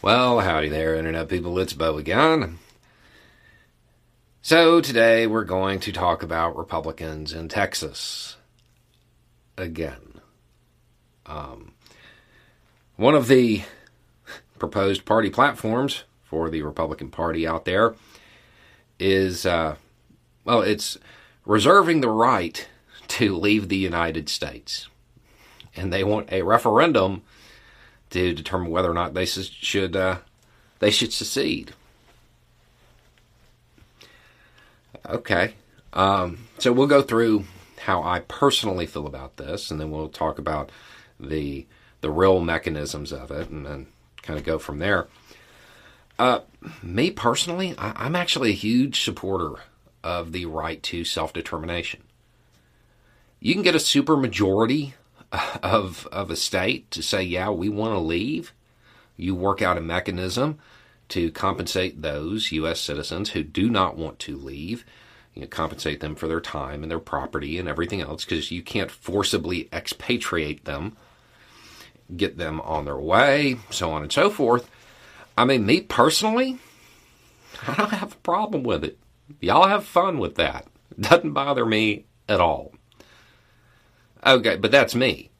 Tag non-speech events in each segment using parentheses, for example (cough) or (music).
Well, howdy there, Internet people. It's Beau again. So, today we're going to talk about Republicans in Texas again. Um, one of the proposed party platforms for the Republican Party out there is, uh, well, it's reserving the right to leave the United States. And they want a referendum to determine whether or not they should uh, they should secede. Okay, um, so we'll go through how I personally feel about this, and then we'll talk about the the real mechanisms of it, and then kind of go from there. Uh, me personally, I, I'm actually a huge supporter of the right to self determination. You can get a super majority (laughs) of of a state to say, yeah, we want to leave. You work out a mechanism to compensate those U.S. citizens who do not want to leave. You know, compensate them for their time and their property and everything else because you can't forcibly expatriate them, get them on their way, so on and so forth. I mean, me personally, I don't have a problem with it. Y'all have fun with that. Doesn't bother me at all. Okay, but that's me.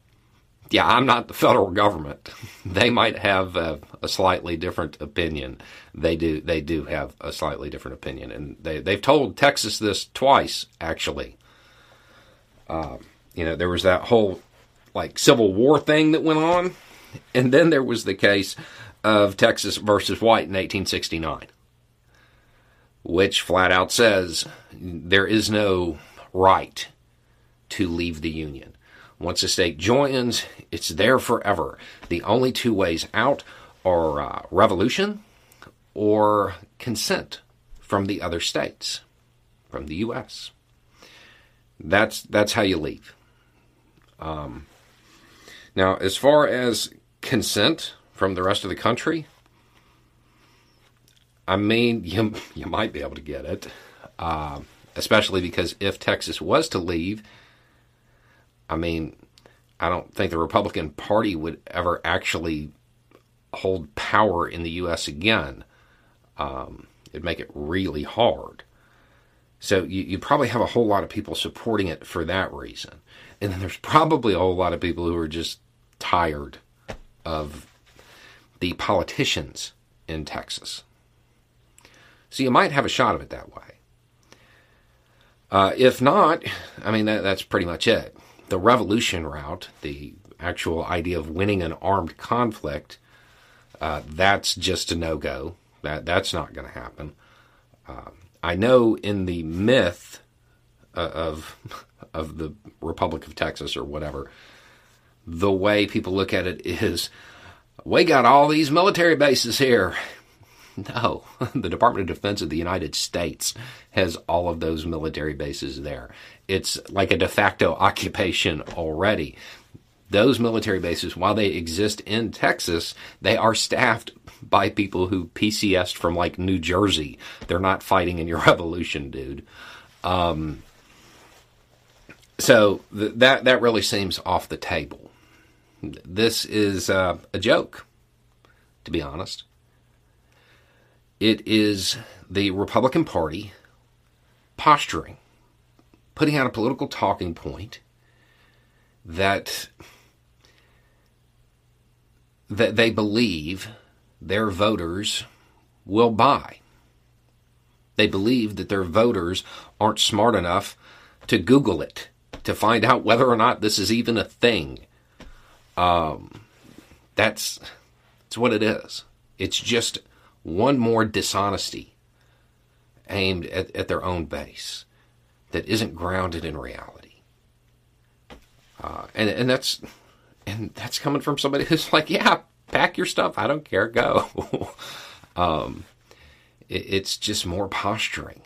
Yeah, I'm not the federal government. (laughs) They might have a, a, slightly different opinion. They do. They do have a slightly different opinion, and they they've told Texas this twice actually. Uh, you know, there was that whole like Civil War thing that went on, and then there was the case of Texas versus White in 1869, which flat out says there is no right to leave the Union. Once a state joins, it's there forever. The only two ways out are uh, revolution or consent from the other states, from the U.S. That's that's how you leave. Um, now, as far as consent from the rest of the country, I mean, (laughs) you you might be able to get it, uh, especially because if Texas was to leave I mean, I don't think the Republican Party would ever actually hold power in the U.S. again. Um, it'd make it really hard. So you, you probably have a whole lot of people supporting it for that reason. And then there's probably a whole lot of people who are just tired of the politicians in Texas. So you might have a shot of it that way. Uh, if not, I mean, that, that's pretty much it the revolution route, the actual idea of winning an armed conflict, uh, that's just a no go. That that's not going to happen. Uh, I know in the myth uh, of (laughs) of the Republic of Texas or whatever, the way people look at it is, we got all these military bases here. (laughs) No, the Department of Defense of the United States has all of those military bases there. It's like a de facto (laughs) occupation already. Those military bases, while they exist in Texas, they are staffed by people who PCSed from like New Jersey. They're not fighting in your (laughs) revolution, dude. Um, so th- that that really seems off the table. This is uh, a joke, to be honest. It is the Republican Party posturing, putting out a political talking point that that they believe their voters will buy. They believe that their voters aren't smart enough to Google it to find out whether or not this is even a thing. Um, that's that's what it is. It's just one more dishonesty aimed at, at their own base that isn't grounded in reality. Uh, and and that's and that's coming from somebody (laughs) who's like, yeah, pack your stuff. I don't care. Go. (laughs) um, it, it's just more posturing.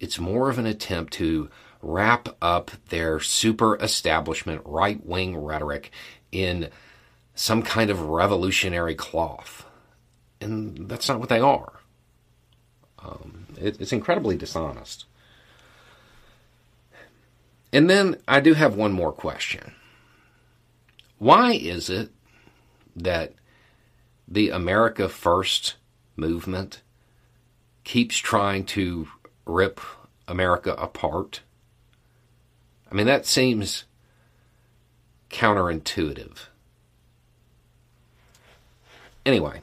It's more of an attempt to wrap up their super establishment right wing rhetoric in some kind of revolutionary cloth. And that's not what they are. Um, it, it's incredibly dishonest. And then I do have one more question. Why is it that the America First movement keeps trying to rip America apart? I mean, that seems counterintuitive. Anyway,